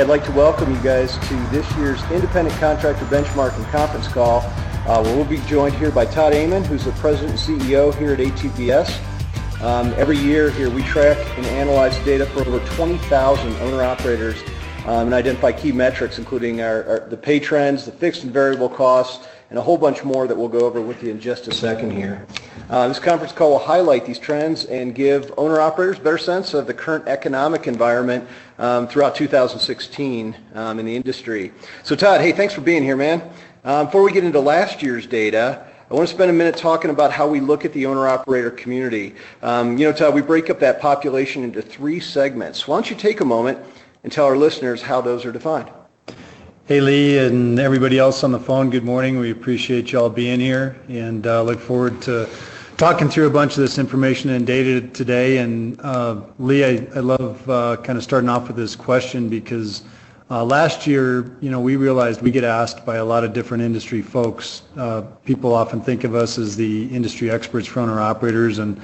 I'd like to welcome you guys to this year's Independent Contractor Benchmarking Conference Call, uh, we'll be joined here by Todd Amen, who's the President and CEO here at ATBS. Um, every year here we track and analyze data for over 20,000 owner-operators um, and identify key metrics, including our, our, the pay trends, the fixed and variable costs, and a whole bunch more that we'll go over with you in just a second here. Uh, this conference call will highlight these trends and give owner-operators better sense of the current economic environment um, throughout 2016 um, in the industry. So Todd, hey, thanks for being here, man. Um, before we get into last year's data, I want to spend a minute talking about how we look at the owner-operator community. Um, you know, Todd, we break up that population into three segments. Why don't you take a moment and tell our listeners how those are defined? Hey Lee and everybody else on the phone, good morning. We appreciate y'all being here and uh, look forward to talking through a bunch of this information and data today. And uh, Lee, I, I love uh, kind of starting off with this question because uh, last year, you know, we realized we get asked by a lot of different industry folks. Uh, people often think of us as the industry experts for owner operators and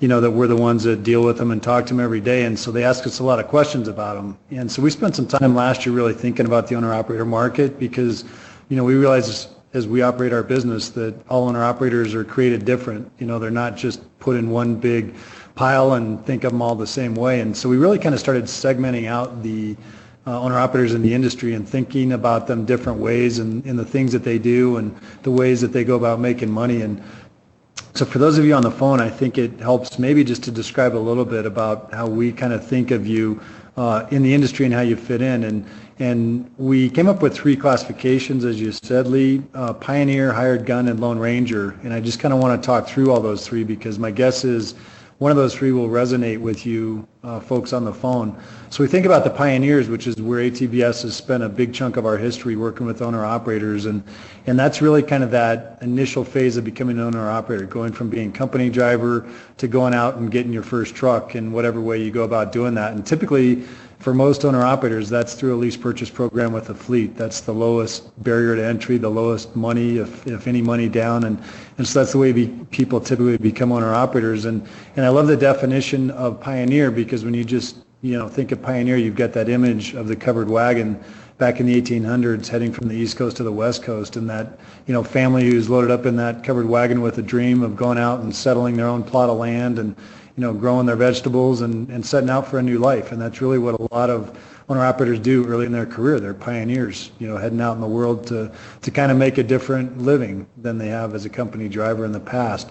you know, that we're the ones that deal with them and talk to them every day. And so they ask us a lot of questions about them. And so we spent some time last year really thinking about the owner-operator market because, you know, we realize as we operate our business that all owner-operators are created different. You know, they're not just put in one big pile and think of them all the same way. And so we really kind of started segmenting out the uh, owner-operators in the industry and thinking about them different ways and, and the things that they do and the ways that they go about making money. And so for those of you on the phone, I think it helps maybe just to describe a little bit about how we kind of think of you uh, in the industry and how you fit in. And and we came up with three classifications, as you said, Lee: uh, Pioneer, Hired Gun, and Lone Ranger. And I just kind of want to talk through all those three because my guess is one of those three will resonate with you uh, folks on the phone. So we think about the pioneers, which is where ATBS has spent a big chunk of our history working with owner operators, and and that's really kind of that initial phase of becoming an owner operator, going from being company driver to going out and getting your first truck in whatever way you go about doing that. And typically for most owner operators, that's through a lease purchase program with a fleet. That's the lowest barrier to entry, the lowest money, if, if any money down. And, and so that's the way be, people typically become owner operators. And, and I love the definition of pioneer because when you just, you know, think of pioneer, you've got that image of the covered wagon back in the 1800s heading from the east coast to the west coast and that you know family who's loaded up in that covered wagon with a dream of going out and settling their own plot of land and you know, growing their vegetables and, and setting out for a new life. And that's really what a lot of owner operators do early in their career. They're pioneers, you know, heading out in the world to, to kind of make a different living than they have as a company driver in the past.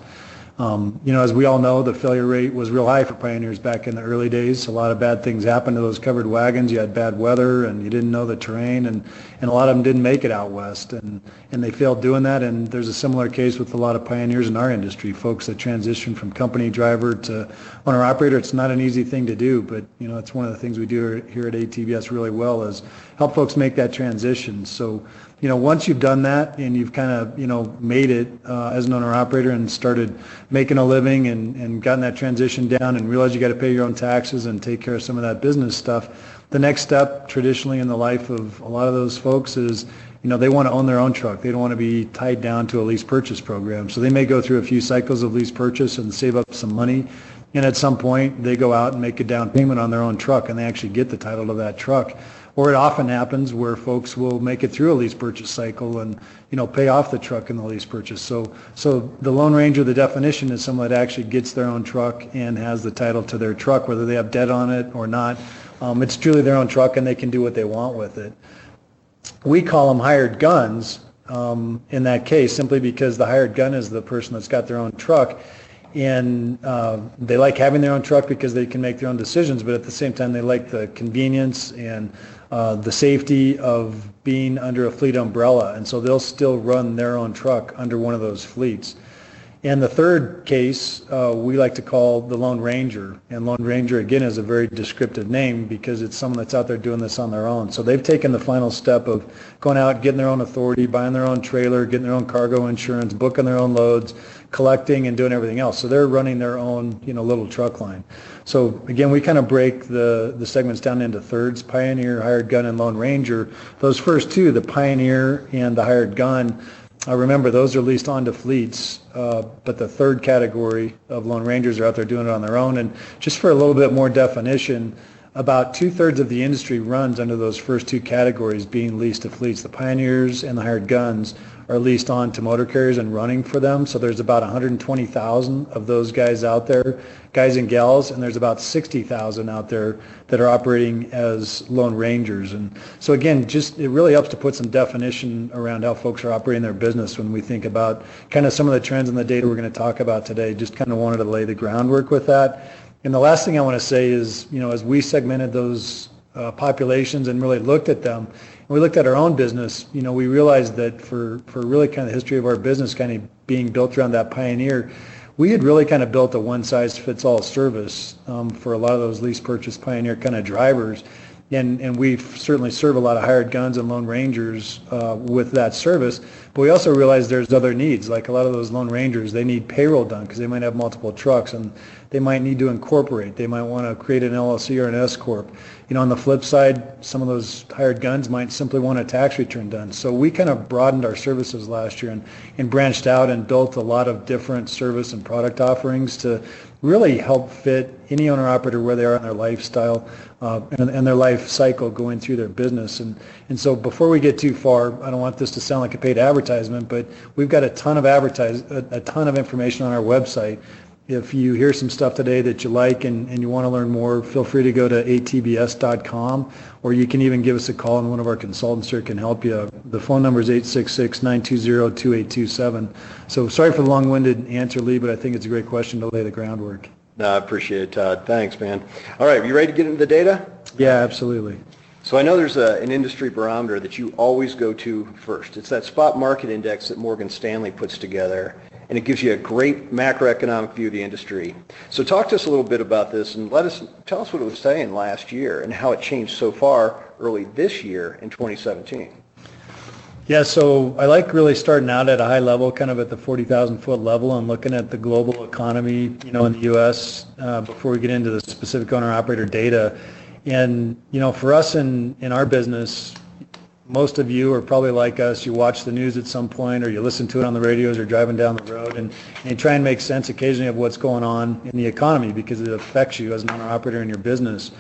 Um, you know, as we all know, the failure rate was real high for pioneers back in the early days. A lot of bad things happened to those covered wagons. You had bad weather, and you didn't know the terrain, and, and a lot of them didn't make it out west, and, and they failed doing that. And there's a similar case with a lot of pioneers in our industry, folks that transition from company driver to owner operator. It's not an easy thing to do, but you know, it's one of the things we do here at ATBS really well is help folks make that transition. So you know, once you've done that and you've kind of, you know, made it uh, as an owner operator and started making a living and, and gotten that transition down and realized you got to pay your own taxes and take care of some of that business stuff, the next step traditionally in the life of a lot of those folks is, you know, they want to own their own truck. They don't want to be tied down to a lease purchase program. So they may go through a few cycles of lease purchase and save up some money. And at some point, they go out and make a down payment on their own truck and they actually get the title to that truck. Or it often happens where folks will make it through a lease purchase cycle and, you know, pay off the truck in the lease purchase. So, so the Lone Ranger, the definition is someone that actually gets their own truck and has the title to their truck, whether they have debt on it or not. Um, it's truly their own truck and they can do what they want with it. We call them hired guns um, in that case simply because the hired gun is the person that's got their own truck and uh, they like having their own truck because they can make their own decisions, but at the same time they like the convenience and uh, the safety of being under a fleet umbrella, and so they'll still run their own truck under one of those fleets. And the third case uh, we like to call the Lone Ranger. And Lone Ranger, again, is a very descriptive name because it's someone that's out there doing this on their own. So they've taken the final step of going out, getting their own authority, buying their own trailer, getting their own cargo insurance, booking their own loads, collecting and doing everything else. So they're running their own, you know, little truck line. So again, we kind of break the, the segments down into thirds, Pioneer, Hired Gun, and Lone Ranger. Those first two, the Pioneer and the Hired Gun, uh, remember, those are leased onto fleets, uh, but the third category of Lone Rangers are out there doing it on their own. And just for a little bit more definition, about two-thirds of the industry runs under those first two categories being leased to fleets. The Pioneers and the hired guns are leased on to motor carriers and running for them. So there's about 120,000 of those guys out there, guys and gals, and there's about 60,000 out there that are operating as lone rangers. And so again, just it really helps to put some definition around how folks are operating their business when we think about kind of some of the trends in the data we're going to talk about today. Just kind of wanted to lay the groundwork with that. And the last thing I want to say is, you know, as we segmented those uh, populations and really looked at them, we looked at our own business, you know, we realized that for, for really kind of the history of our business kind of being built around that pioneer, we had really kind of built a one-size-fits-all service um, for a lot of those lease purchase pioneer kind of drivers. And, and we certainly serve a lot of hired guns and lone rangers uh, with that service. But we also realize there's other needs, like a lot of those lone rangers, they need payroll done because they might have multiple trucks and they might need to incorporate. They might want to create an LLC or an S corp. You know, on the flip side, some of those hired guns might simply want a tax return done. So we kind of broadened our services last year and, and branched out and built a lot of different service and product offerings to really help fit any owner operator where they are in their lifestyle uh, and, and, their life cycle going through their business. And, and so before we get too far, I don't want this to sound like a paid advertisement, but we've got a ton of advertise, a, a ton of information on our website if you hear some stuff today that you like and, and you want to learn more, feel free to go to atbs.com or you can even give us a call and one of our consultants here can help you. The phone number is 866-920-2827. So sorry for the long-winded answer, Lee, but I think it's a great question to lay the groundwork. No, I appreciate it, Todd. Thanks, man. All right, are you ready to get into the data? Yeah, absolutely. So I know there's a, an industry barometer that you always go to first. It's that spot market index that Morgan Stanley puts together and it gives you a great macroeconomic view of the industry. So talk to us a little bit about this and let us tell us what it was saying last year and how it changed so far early this year in 2017. Yeah, so I like really starting out at a high level, kind of at the 40,000 foot level and looking at the global economy, you know, in the U.S. Uh, before we get into the specific owner operator data. And, you know, for us in, in our business, most of you are probably like us. You watch the news at some point or you listen to it on the radios or driving down the road and, and you try and make sense occasionally of what's going on in the economy because it affects you as an owner operator in your business.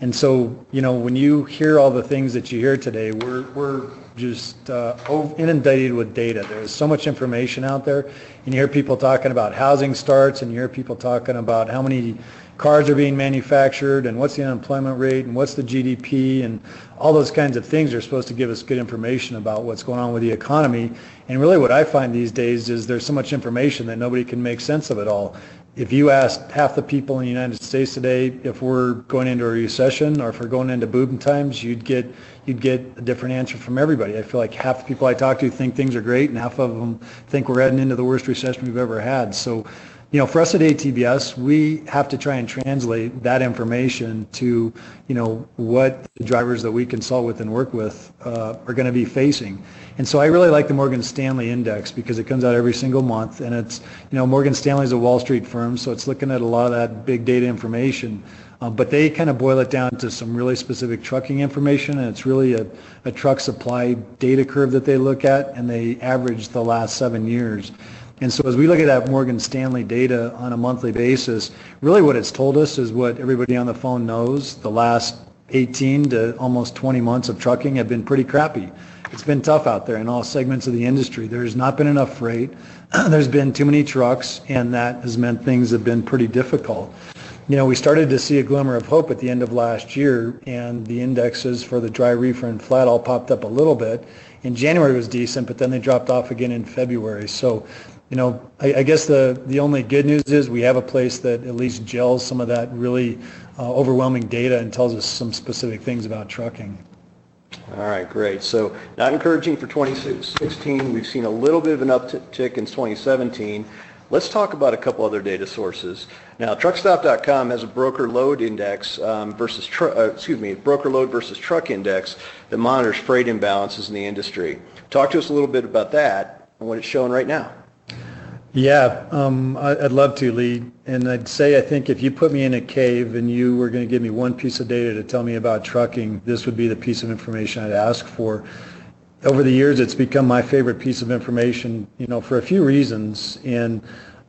And so, you know, when you hear all the things that you hear today, we're, we're just uh, inundated with data. There's so much information out there. And you hear people talking about housing starts and you hear people talking about how many cars are being manufactured and what's the unemployment rate and what's the GDP and all those kinds of things are supposed to give us good information about what's going on with the economy. And really what I find these days is there's so much information that nobody can make sense of it all. If you asked half the people in the United States today if we're going into a recession or if we're going into boom times, you'd get you'd get a different answer from everybody. I feel like half the people I talk to think things are great and half of them think we're heading into the worst recession we've ever had. So you know, for us at ATBS, we have to try and translate that information to, you know, what the drivers that we consult with and work with uh, are going to be facing. And so I really like the Morgan Stanley Index because it comes out every single month, and it's, you know, Morgan Stanley is a Wall Street firm, so it's looking at a lot of that big data information. Uh, but they kind of boil it down to some really specific trucking information, and it's really a, a truck supply data curve that they look at, and they average the last seven years. And so as we look at that Morgan Stanley data on a monthly basis, really what it's told us is what everybody on the phone knows. The last 18 to almost 20 months of trucking have been pretty crappy. It's been tough out there in all segments of the industry. There's not been enough freight. There's been too many trucks, and that has meant things have been pretty difficult. You know, we started to see a glimmer of hope at the end of last year, and the indexes for the dry reefer and flat all popped up a little bit. In January was decent, but then they dropped off again in February. So you know, I, I, guess the, the only good news is we have a place that at least gels some of that really uh, overwhelming data and tells us some specific things about trucking. All right, great. So not encouraging for 2016. We've seen a little bit of an uptick in 2017. Let's talk about a couple other data sources. Now, Truckstop.com has a broker load index um, versus, tr- uh, excuse me, broker load versus truck index that monitors freight imbalances in the industry. Talk to us a little bit about that and what it's showing right now. Yeah, um, I'd love to, Lee. And I'd say I think if you put me in a cave and you were going to give me one piece of data to tell me about trucking, this would be the piece of information I'd ask for. Over the years, it's become my favorite piece of information, you know, for a few reasons. And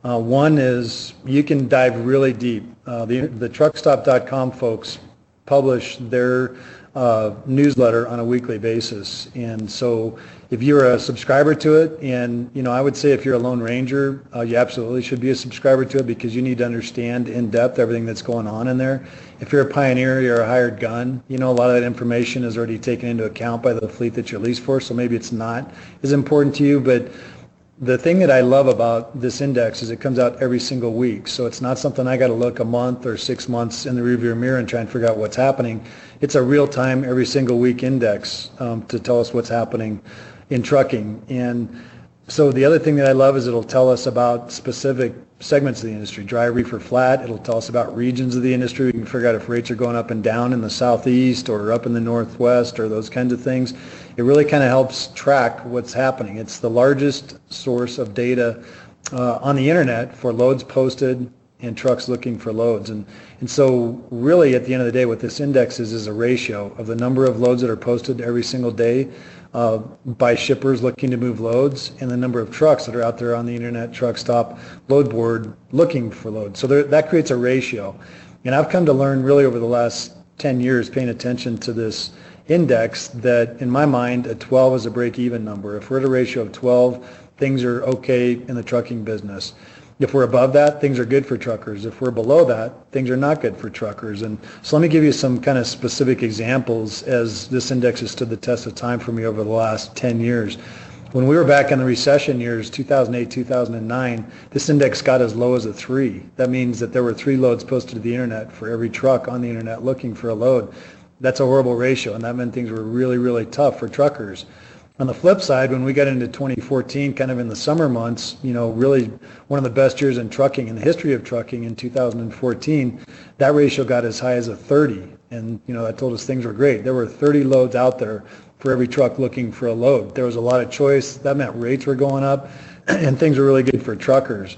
uh, one is you can dive really deep. Uh, the, the truckstop.com folks publish their uh, newsletter on a weekly basis. And so if you're a subscriber to it, and you know, I would say if you're a Lone Ranger, uh, you absolutely should be a subscriber to it because you need to understand in depth everything that's going on in there. If you're a pioneer, you're a hired gun, you know, a lot of that information is already taken into account by the fleet that you're leased for, so maybe it's not as important to you, but the thing that I love about this index is it comes out every single week. So it's not something I got to look a month or six months in the rearview mirror and try and figure out what's happening. It's a real time, every single week index um, to tell us what's happening in trucking. And so the other thing that I love is it'll tell us about specific segments of the industry, dry reefer flat. It'll tell us about regions of the industry. We can figure out if rates are going up and down in the southeast or up in the northwest or those kinds of things. It really kind of helps track what's happening. It's the largest source of data uh, on the internet for loads posted and trucks looking for loads. And, and so really at the end of the day what this index is is a ratio of the number of loads that are posted every single day uh, by shippers looking to move loads and the number of trucks that are out there on the internet truck stop load board looking for loads. So there, that creates a ratio. And I've come to learn really over the last 10 years paying attention to this index that in my mind a 12 is a break-even number. If we're at a ratio of 12, things are okay in the trucking business. If we're above that, things are good for truckers. If we're below that, things are not good for truckers. And so let me give you some kind of specific examples as this index has stood the test of time for me over the last 10 years. When we were back in the recession years, 2008, 2009, this index got as low as a three. That means that there were three loads posted to the internet for every truck on the internet looking for a load. That's a horrible ratio, and that meant things were really, really tough for truckers. On the flip side, when we got into 2014, kind of in the summer months, you know, really one of the best years in trucking in the history of trucking in 2014, that ratio got as high as a 30. And, you know, that told us things were great. There were 30 loads out there for every truck looking for a load. There was a lot of choice. That meant rates were going up and things were really good for truckers.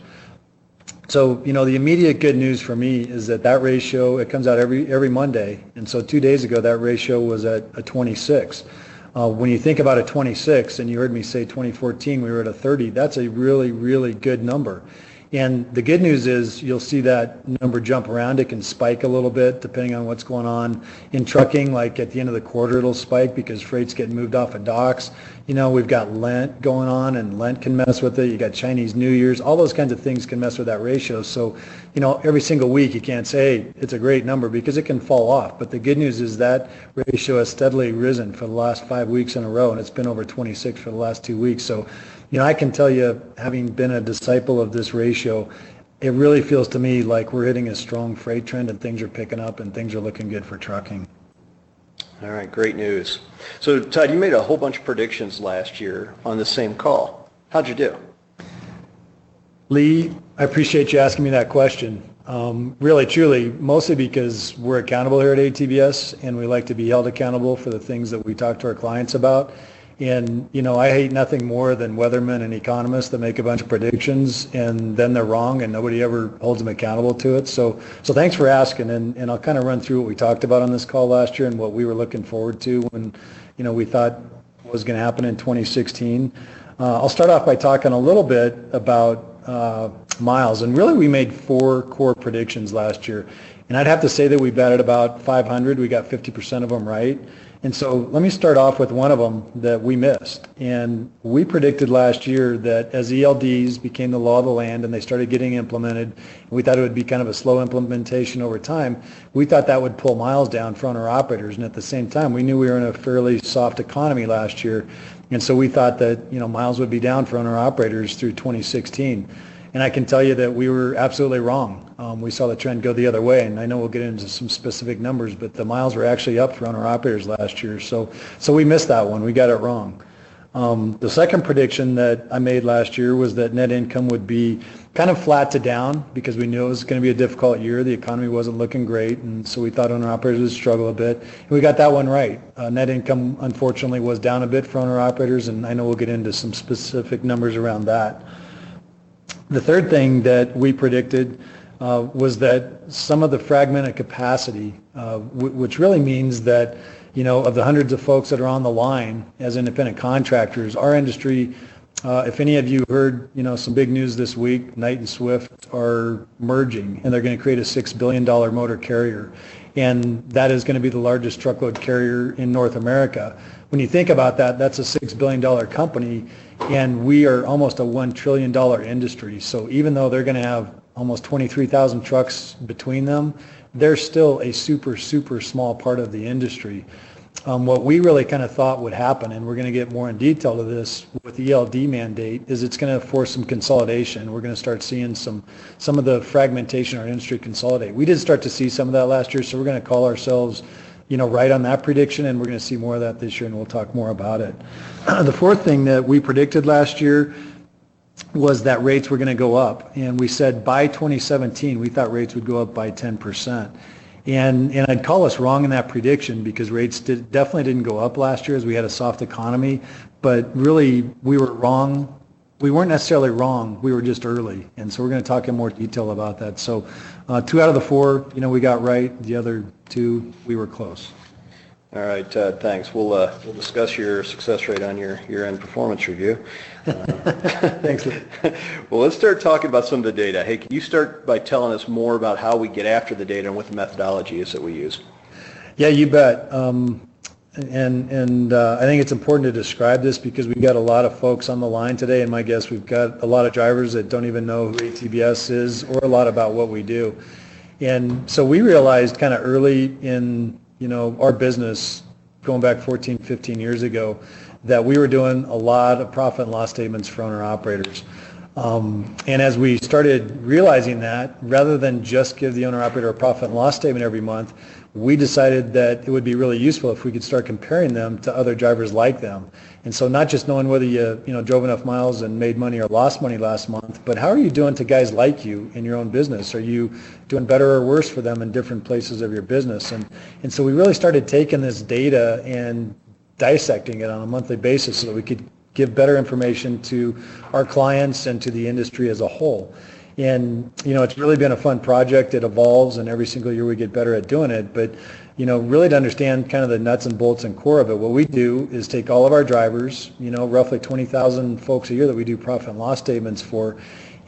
So, you know, the immediate good news for me is that that ratio, it comes out every, every Monday. And so two days ago, that ratio was at a 26. Uh, when you think about a 26, and you heard me say 2014, we were at a 30, that's a really, really good number. And the good news is you'll see that number jump around. It can spike a little bit depending on what's going on in trucking. Like at the end of the quarter, it'll spike because freight's getting moved off of docks. You know, we've got Lent going on, and Lent can mess with it. You got Chinese New Year's. All those kinds of things can mess with that ratio. So, you know, every single week you can't say hey, it's a great number because it can fall off. But the good news is that ratio has steadily risen for the last five weeks in a row, and it's been over 26 for the last two weeks. So you know, I can tell you, having been a disciple of this ratio, it really feels to me like we're hitting a strong freight trend and things are picking up and things are looking good for trucking. All right, great news. So Todd, you made a whole bunch of predictions last year on the same call. How'd you do? Lee, I appreciate you asking me that question. Um, really, truly, mostly because we're accountable here at ATBS and we like to be held accountable for the things that we talk to our clients about. And, you know, I hate nothing more than weathermen and economists that make a bunch of predictions and then they're wrong and nobody ever holds them accountable to it. So, so thanks for asking. And, and I'll kind of run through what we talked about on this call last year and what we were looking forward to when, you know, we thought was going to happen in 2016. Uh, I'll start off by talking a little bit about uh, miles. And really we made four core predictions last year. And I'd have to say that we batted about 500. We got 50% of them right. And so let me start off with one of them that we missed. And we predicted last year that as ELDs became the law of the land and they started getting implemented, we thought it would be kind of a slow implementation over time. We thought that would pull miles down for owner operators. And at the same time, we knew we were in a fairly soft economy last year. And so we thought that, you know, miles would be down for owner operators through 2016. And I can tell you that we were absolutely wrong. Um, we saw the trend go the other way, and I know we'll get into some specific numbers, but the miles were actually up for owner operators last year. So, so we missed that one. We got it wrong. Um, the second prediction that I made last year was that net income would be kind of flat to down because we knew it was going to be a difficult year. The economy wasn't looking great, and so we thought owner operators would struggle a bit. And we got that one right. Uh, net income, unfortunately, was down a bit for owner operators, and I know we'll get into some specific numbers around that. The third thing that we predicted uh, was that some of the fragmented capacity, uh, w- which really means that, you know, of the hundreds of folks that are on the line as independent contractors, our industry, uh, if any of you heard, you know, some big news this week, Knight and Swift are merging and they're going to create a $6 billion motor carrier. and that is going to be the largest truckload carrier in North America. When you think about that, that's a $6 billion company, and we are almost a $1 trillion industry. So even though they're going to have almost 23,000 trucks between them, they're still a super, super small part of the industry. Um, what we really kind of thought would happen, and we're going to get more in detail to this with the ELD mandate, is it's going to force some consolidation. We're going to start seeing some some of the fragmentation our industry consolidate. We did start to see some of that last year, so we're going to call ourselves, you know, right on that prediction, and we're going to see more of that this year, and we'll talk more about it. the fourth thing that we predicted last year was that rates were going to go up, and we said by 2017 we thought rates would go up by 10 percent. And, and I'd call us wrong in that prediction because rates did, definitely didn't go up last year as we had a soft economy. But really, we were wrong. We weren't necessarily wrong. We were just early. And so we're going to talk in more detail about that. So uh, two out of the four, you know, we got right. The other two, we were close. All right, Ted, thanks. We'll, uh, we'll discuss your success rate on your year-end performance review. Uh, Thanks. well, let's start talking about some of the data. Hey, can you start by telling us more about how we get after the data and what the methodology is that we use? Yeah, you bet. Um, and and uh, I think it's important to describe this because we've got a lot of folks on the line today, and my guess we've got a lot of drivers that don't even know who ATBS is or a lot about what we do. And so we realized kind of early in you know, our business going back 14, 15 years ago, that we were doing a lot of profit and loss statements for owner operators. Um, and as we started realizing that, rather than just give the owner operator a profit and loss statement every month, we decided that it would be really useful if we could start comparing them to other drivers like them. And so not just knowing whether you, you know, drove enough miles and made money or lost money last month, but how are you doing to guys like you in your own business? Are you doing better or worse for them in different places of your business? And, and so we really started taking this data and dissecting it on a monthly basis so that we could give better information to our clients and to the industry as a whole. And, you know, it's really been a fun project. It evolves and every single year we get better at doing it. But, you know, really to understand kind of the nuts and bolts and core of it, what we do is take all of our drivers, you know, roughly 20,000 folks a year that we do profit and loss statements for.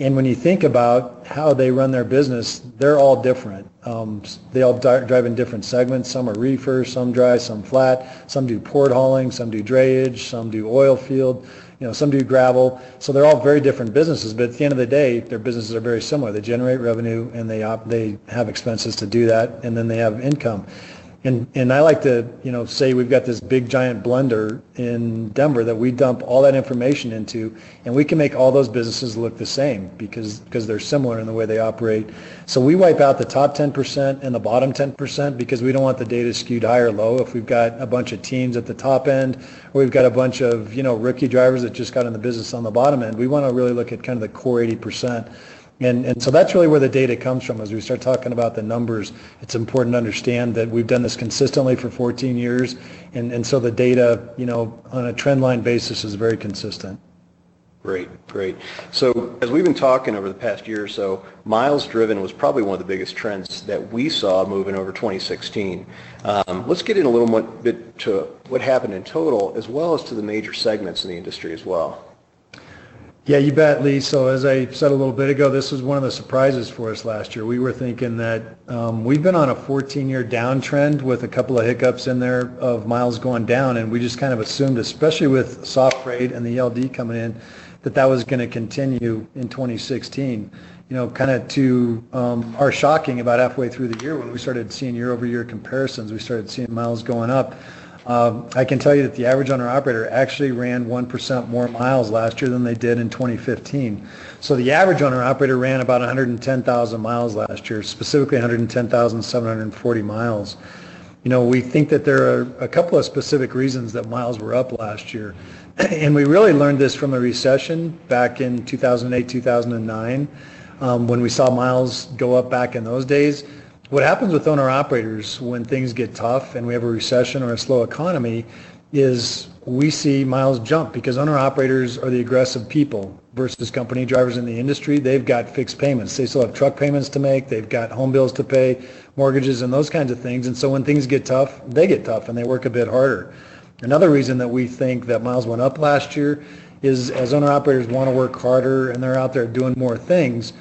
And when you think about how they run their business, they're all different. Um, they all drive in different segments. Some are reefer, some dry, some flat. Some do port hauling, some do drayage, some do oil field you know, some do gravel. So they're all very different businesses, but at the end of the day, their businesses are very similar. They generate revenue and they op- they have expenses to do that, and then they have income. And and I like to you know say we've got this big giant blender in Denver that we dump all that information into, and we can make all those businesses look the same because because they're similar in the way they operate. So we wipe out the top 10% and the bottom 10% because we don't want the data skewed high or low. If we've got a bunch of teams at the top end, or we've got a bunch of you know rookie drivers that just got in the business on the bottom end, we want to really look at kind of the core 80%. And, and so that's really where the data comes from. As we start talking about the numbers, it's important to understand that we've done this consistently for 14 years, and, and so the data, you know, on a trend line basis is very consistent. Great, great. So as we've been talking over the past year or so, miles driven was probably one of the biggest trends that we saw moving over 2016. Um, let's get in a little bit to what happened in total, as well as to the major segments in the industry as well. Yeah, you bet, Lee. So as I said a little bit ago, this was one of the surprises for us last year. We were thinking that um, we've been on a 14-year downtrend with a couple of hiccups in there of miles going down, and we just kind of assumed, especially with soft freight and the ELD coming in, that that was going to continue in 2016. You know, kind of to um, our shocking about halfway through the year when we started seeing year-over-year comparisons, we started seeing miles going up. Um, I can tell you that the average owner-operator actually ran 1% more miles last year than they did in 2015. So the average owner-operator ran about 110,000 miles last year, specifically 110,740 miles. You know, we think that there are a couple of specific reasons that miles were up last year. And we really learned this from the recession back in 2008, 2009, um, when we saw miles go up back in those days what happens with owner operators when things get tough and we have a recession or a slow economy is we see miles jump because owner operators are the aggressive people versus company drivers in the industry. They've got fixed payments. They still have truck payments to make. They've got home bills to pay, mortgages and those kinds of things. And so when things get tough, they get tough and they work a bit harder. Another reason that we think that miles went up last year is as owner operators want to work harder and they're out there doing more things,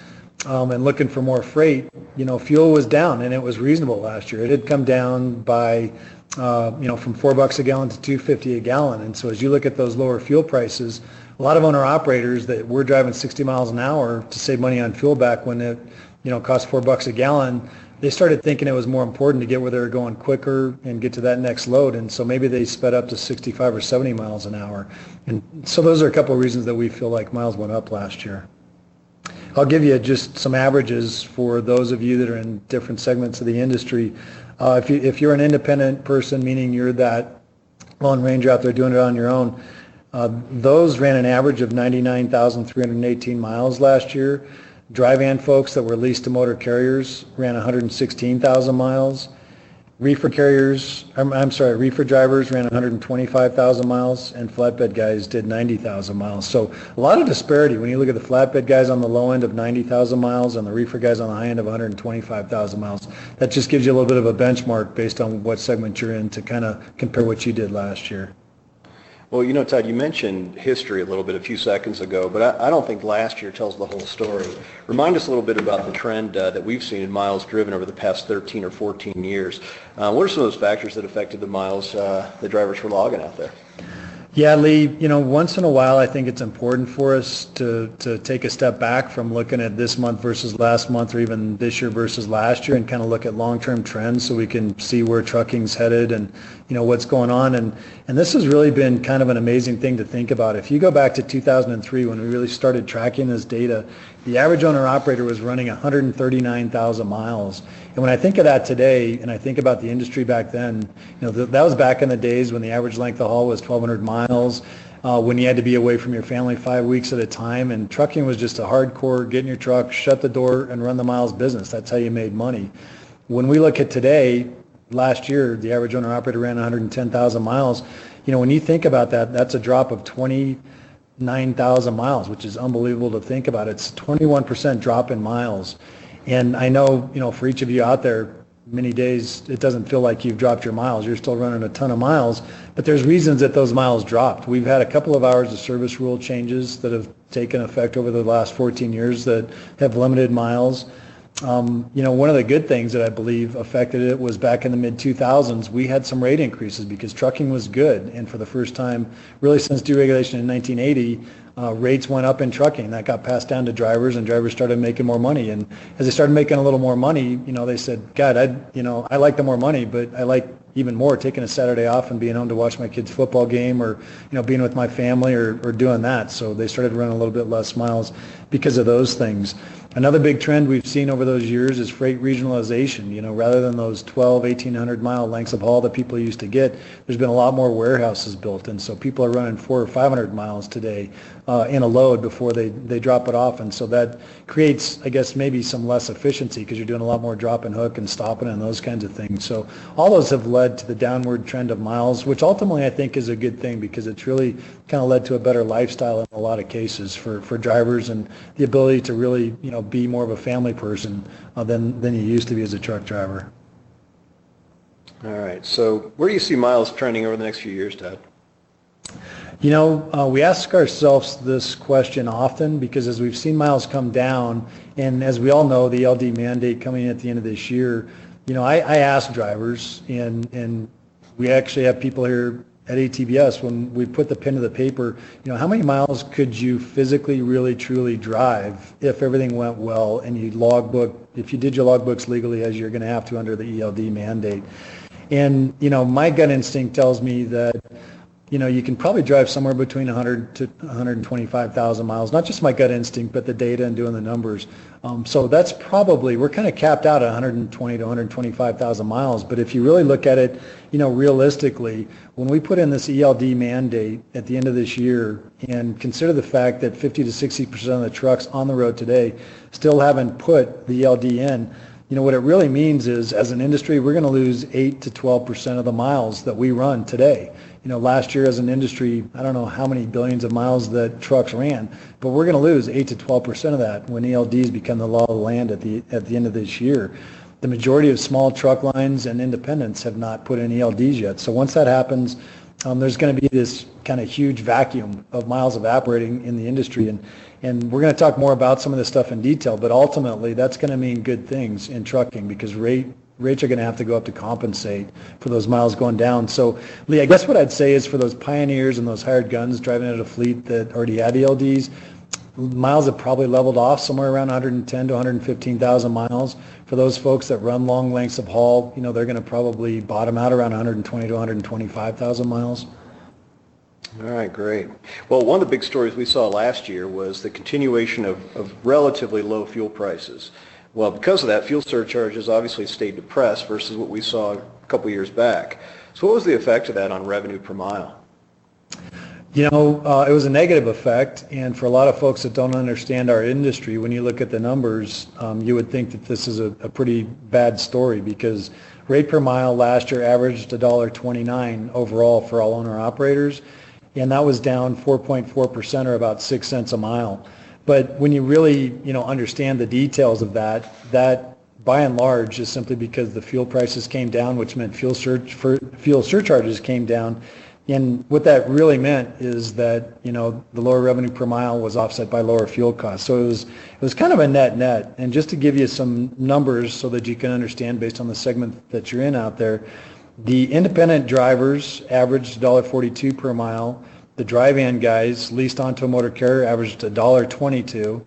um, and looking for more freight, you know, fuel was down and it was reasonable last year. It had come down by, uh, you know, from four bucks a gallon to two fifty a gallon. And so as you look at those lower fuel prices, a lot of owner operators that were driving 60 miles an hour to save money on fuel back when it, you know, cost four bucks a gallon, they started thinking it was more important to get where they were going quicker and get to that next load. And so maybe they sped up to 65 or 70 miles an hour. And so those are a couple of reasons that we feel like miles went up last year. I'll give you just some averages for those of you that are in different segments of the industry. Uh, if, you, if you're an independent person, meaning you're that lone ranger out there doing it on your own, uh, those ran an average of 99,318 miles last year. Dry van folks that were leased to motor carriers ran 116,000 miles. Reefer carriers, I'm, I'm sorry, reefer drivers ran 125,000 miles and flatbed guys did 90,000 miles. So a lot of disparity when you look at the flatbed guys on the low end of 90,000 miles and the reefer guys on the high end of 125,000 miles. That just gives you a little bit of a benchmark based on what segment you're in to kind of compare what you did last year. Well, you know, Todd, you mentioned history a little bit a few seconds ago, but I, I don't think last year tells the whole story. Remind us a little bit about the trend uh, that we've seen in miles driven over the past 13 or 14 years. Uh, what are some of those factors that affected the miles uh, the drivers were logging out there? Yeah, Lee, you know, once in a while, I think it's important for us to, to take a step back from looking at this month versus last month or even this year versus last year and kind of look at long-term trends so we can see where trucking's headed and, you know, what's going on. And, and this has really been kind of an amazing thing to think about. If you go back to 2003 when we really started tracking this data, the average owner operator was running 139,000 miles. And when I think of that today, and I think about the industry back then, you know, th- that was back in the days when the average length of haul was 1,200 miles, uh, when you had to be away from your family five weeks at a time, and trucking was just a hardcore get in your truck, shut the door, and run the miles business. That's how you made money. When we look at today, last year, the average owner operator ran 110,000 miles. You know, when you think about that, that's a drop of 20 9,000 miles, which is unbelievable to think about. It's 21% drop in miles. And I know, you know, for each of you out there, many days it doesn't feel like you've dropped your miles. You're still running a ton of miles, but there's reasons that those miles dropped. We've had a couple of hours of service rule changes that have taken effect over the last 14 years that have limited miles. Um, you know, one of the good things that I believe affected it was back in the mid 2000s, we had some rate increases because trucking was good. And for the first time, really since deregulation in 1980, uh, rates went up in trucking. That got passed down to drivers, and drivers started making more money. And as they started making a little more money, you know, they said, "God, I, you know, I like the more money, but I like even more taking a Saturday off and being home to watch my kids' football game, or you know, being with my family, or, or doing that." So they started running a little bit less miles because of those things. Another big trend we've seen over those years is freight regionalization. You know, rather than those 12, 1800 mile lengths of haul that people used to get, there's been a lot more warehouses built, and so people are running four or 500 miles today uh, in a load before they, they drop it off, and so that creates, I guess, maybe some less efficiency because you're doing a lot more drop and hook and stopping and those kinds of things. So all those have led to the downward trend of miles, which ultimately I think is a good thing because it's really kind of led to a better lifestyle in a lot of cases for, for drivers and the ability to really, you know, be more of a family person uh, than than you used to be as a truck driver. All right. So where do you see miles trending over the next few years, Todd? You know, uh, we ask ourselves this question often because as we've seen miles come down, and as we all know, the ELD mandate coming at the end of this year, you know, I, I ask drivers, and and we actually have people here at ATBS when we put the pen to the paper, you know, how many miles could you physically really truly drive if everything went well and you logbook, if you did your logbooks legally as you're going to have to under the ELD mandate. And, you know, my gut instinct tells me that you know, you can probably drive somewhere between 100 to 125,000 miles. Not just my gut instinct, but the data and doing the numbers. Um, so that's probably we're kind of capped out at 120 to 125,000 miles. But if you really look at it, you know, realistically, when we put in this ELD mandate at the end of this year, and consider the fact that 50 to 60 percent of the trucks on the road today still haven't put the ELD in you know what it really means is as an industry we're going to lose 8 to 12 percent of the miles that we run today you know, last year as an industry, I don't know how many billions of miles that trucks ran, but we're going to lose 8 to 12 percent of that when ELDs become the law of the land at the at the end of this year. The majority of small truck lines and independents have not put in ELDs yet. So once that happens, um, there's going to be this kind of huge vacuum of miles evaporating in the industry. And, and we're going to talk more about some of this stuff in detail, but ultimately that's going to mean good things in trucking because rate rates are going to have to go up to compensate for those miles going down. So, Lee, I guess what I'd say is for those pioneers and those hired guns driving out a fleet that already had ELDs, miles have probably leveled off somewhere around 110 to 115,000 miles. For those folks that run long lengths of haul, you know, they're going to probably bottom out around 120 to 125,000 miles. All right, great. Well, one of the big stories we saw last year was the continuation of, of relatively low fuel prices. Well, because of that, fuel surcharges obviously stayed depressed versus what we saw a couple years back. So what was the effect of that on revenue per mile? You know, uh, it was a negative effect, and for a lot of folks that don't understand our industry, when you look at the numbers, um, you would think that this is a, a, pretty bad story because rate per mile last year averaged $1.29 overall for all owner operators, and that was down 4.4% or about 6 cents a mile. But when you really, you know, understand the details of that, that by and large is simply because the fuel prices came down, which meant fuel, sur- fuel surcharges came down, and what that really meant is that, you know, the lower revenue per mile was offset by lower fuel costs. So it was, it was kind of a net net. And just to give you some numbers so that you can understand based on the segment that you're in out there, the independent drivers averaged $1.42 per mile. The dry van guys leased onto a motor carrier averaged $1.22.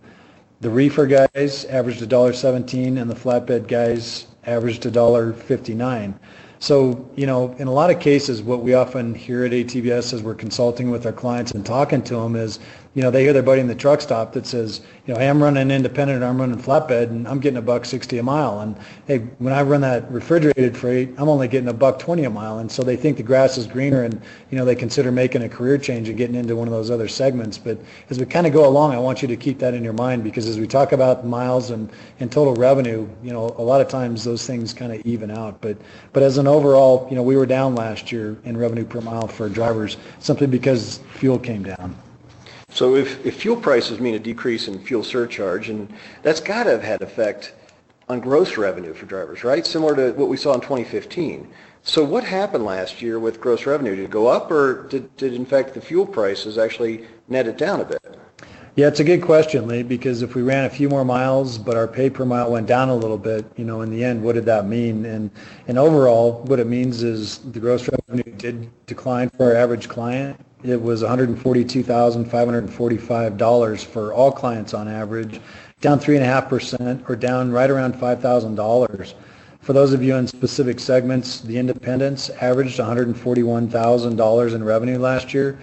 The reefer guys averaged $1.17 and the flatbed guys averaged $1.59. So, you know, in a lot of cases, what we often hear at ATBS as we're consulting with our clients and talking to them is, you know, they hear their buddy in the truck stop that says, you know, hey, I'm running independent, I'm running flatbed, and I'm getting a buck 60 a mile. And hey, when I run that refrigerated freight, I'm only getting a buck 20 a mile. And so they think the grass is greener, and you know, they consider making a career change and getting into one of those other segments. But as we kind of go along, I want you to keep that in your mind because as we talk about miles and, and total revenue, you know, a lot of times those things kind of even out. But but as an overall, you know, we were down last year in revenue per mile for drivers simply because fuel came down. So if, if fuel prices mean a decrease in fuel surcharge, and that's got to have had effect on gross revenue for drivers, right? Similar to what we saw in 2015. So what happened last year with gross revenue? Did it go up, or did, did in fact the fuel prices actually net it down a bit? Yeah, it's a good question, Lee, because if we ran a few more miles, but our pay per mile went down a little bit, you know, in the end, what did that mean? And and overall, what it means is the gross revenue did decline for our average client, it was $142,545 for all clients on average, down 3.5% or down right around $5,000. For those of you in specific segments, the independents averaged $141,000 in revenue last year.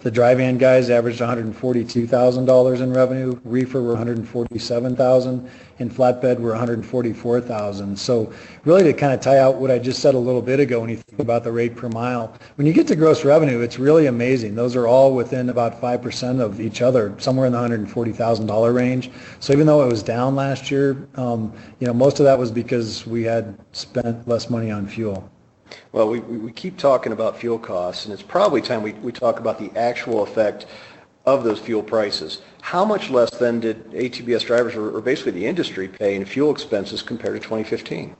The dry van guys averaged $142,000 in revenue. Reefer were 147,000 and flatbed were 144,000. So really to kind of tie out what I just said a little bit ago when you think about the rate per mile, when you get to gross revenue, it's really amazing. Those are all within about 5% of each other, somewhere in the $140,000 range. So even though it was down last year, um, you know, most of that was because we had spent less money on fuel. Well, we, we keep talking about fuel costs, and it's probably time we, we talk about the actual effect of those fuel prices. How much less then did ATBS drivers, or, or basically the industry, pay in fuel expenses compared to 2015?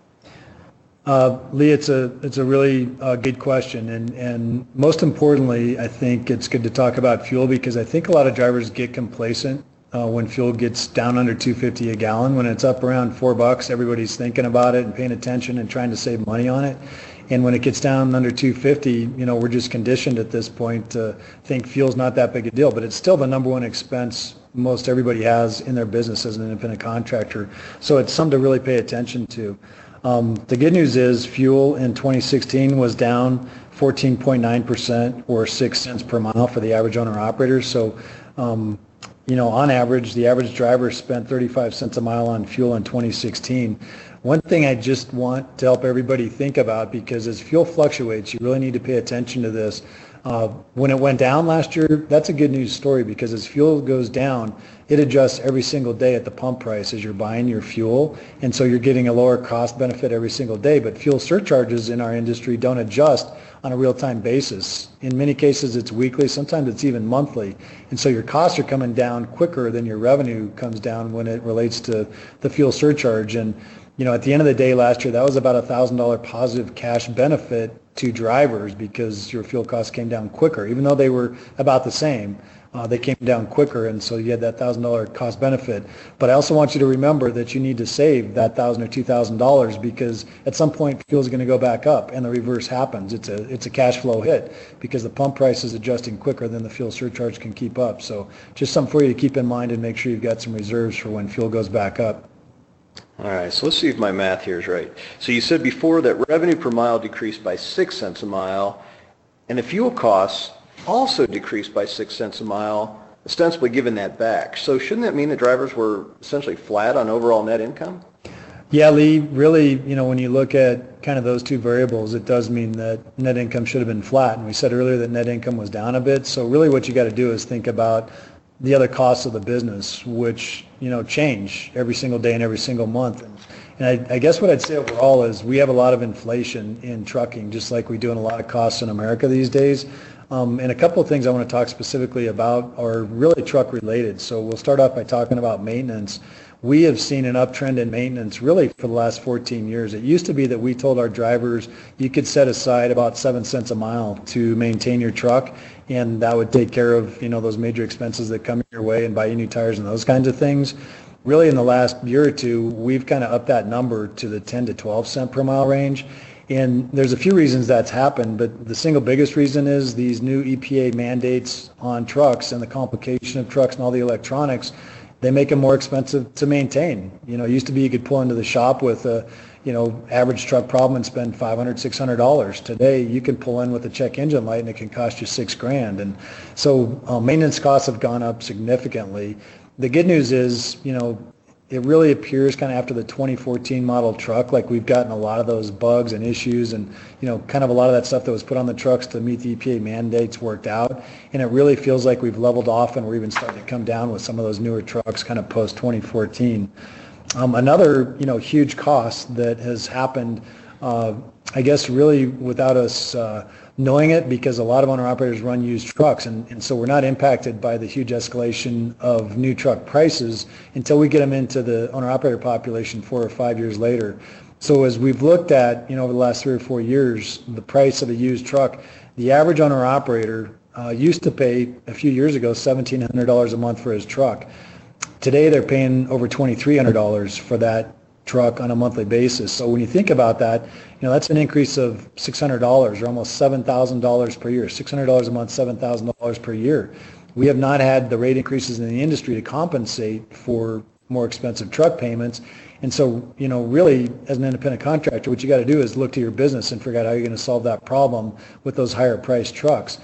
Uh, Lee, it's a it's a really uh, good question, and and most importantly, I think it's good to talk about fuel because I think a lot of drivers get complacent uh, when fuel gets down under 250 a gallon. When it's up around four bucks, everybody's thinking about it and paying attention and trying to save money on it. And when it gets down under 250, you know, we're just conditioned at this point to think fuel's not that big a deal, but it's still the number one expense most everybody has in their business as an independent contractor. So it's something to really pay attention to. Um, the good news is fuel in 2016 was down 14.9% or 6 cents per mile for the average owner operator. So, um, you know, on average, the average driver spent 35 cents a mile on fuel in 2016. One thing I just want to help everybody think about, because as fuel fluctuates, you really need to pay attention to this. Uh, when it went down last year, that's a good news story because as fuel goes down, it adjusts every single day at the pump price as you're buying your fuel. And so you're getting a lower cost benefit every single day. But fuel surcharges in our industry don't adjust on a real-time basis. In many cases, it's weekly. Sometimes it's even monthly. And so your costs are coming down quicker than your revenue comes down when it relates to the fuel surcharge. And you know, at the end of the day last year, that was about a thousand dollar positive cash benefit to drivers because your fuel costs came down quicker, even though they were about the same. Uh, they came down quicker, and so you had that thousand dollar cost benefit. But I also want you to remember that you need to save that thousand or two thousand dollars because at some point fuel is going to go back up, and the reverse happens. It's a it's a cash flow hit because the pump price is adjusting quicker than the fuel surcharge can keep up. So just something for you to keep in mind and make sure you've got some reserves for when fuel goes back up. All right, so let's see if my math here is right. So you said before that revenue per mile decreased by 6 cents a mile, and the fuel costs also decreased by 6 cents a mile, ostensibly giving that back. So shouldn't that mean the drivers were essentially flat on overall net income? Yeah, Lee, really, you know, when you look at kind of those two variables, it does mean that net income should have been flat. And we said earlier that net income was down a bit. So really what you got to do is think about the other costs of the business, which you know change every single day and every single month. And, and I, I, guess what I'd say overall is we have a lot of inflation in trucking, just like we do in a lot of costs in America these days. Um, and a couple of things I want to talk specifically about are really truck related. So we'll start off by talking about maintenance we have seen an uptrend in maintenance really for the last 14 years. It used to be that we told our drivers you could set aside about seven cents a mile to maintain your truck, and that would take care of you know those major expenses that come your way and buy you new tires and those kinds of things. Really, in the last year or two, we've kind of upped that number to the 10 to 12 cent per mile range. And there's a few reasons that's happened, but the single biggest reason is these new EPA mandates on trucks and the complication of trucks and all the electronics they make them more expensive to maintain. You know, it used to be you could pull into the shop with a, you know, average truck problem and spend five hundred, six hundred dollars. Today, you can pull in with a check engine light and it can cost you six grand. And so uh, maintenance costs have gone up significantly. The good news is, you know, it really appears kind of after the 2014 model truck, like we've gotten a lot of those bugs and issues and, you know, kind of a lot of that stuff that was put on the trucks to meet the EPA mandates worked out. And it really feels like we've leveled off and we're even starting to come down with some of those newer trucks kind of post 2014. Um, another, you know, huge cost that has happened, uh, I guess really without us uh, knowing it because a lot of owner operators run used trucks and, and so we're not impacted by the huge escalation of new truck prices until we get them into the owner operator population four or five years later. So as we've looked at, you know, over the last three or four years, the price of a used truck, the average owner operator uh, used to pay a few years ago $1,700 a month for his truck. Today they're paying over $2,300 for that truck on a monthly basis. So when you think about that, you know, that's an increase of $600 or almost $7,000 per year. $600 a month, $7,000 per year. We have not had the rate increases in the industry to compensate for more expensive truck payments. And so, you know, really, as an independent contractor, what you got to do is look to your business and figure out how you're going to solve that problem with those higher priced trucks.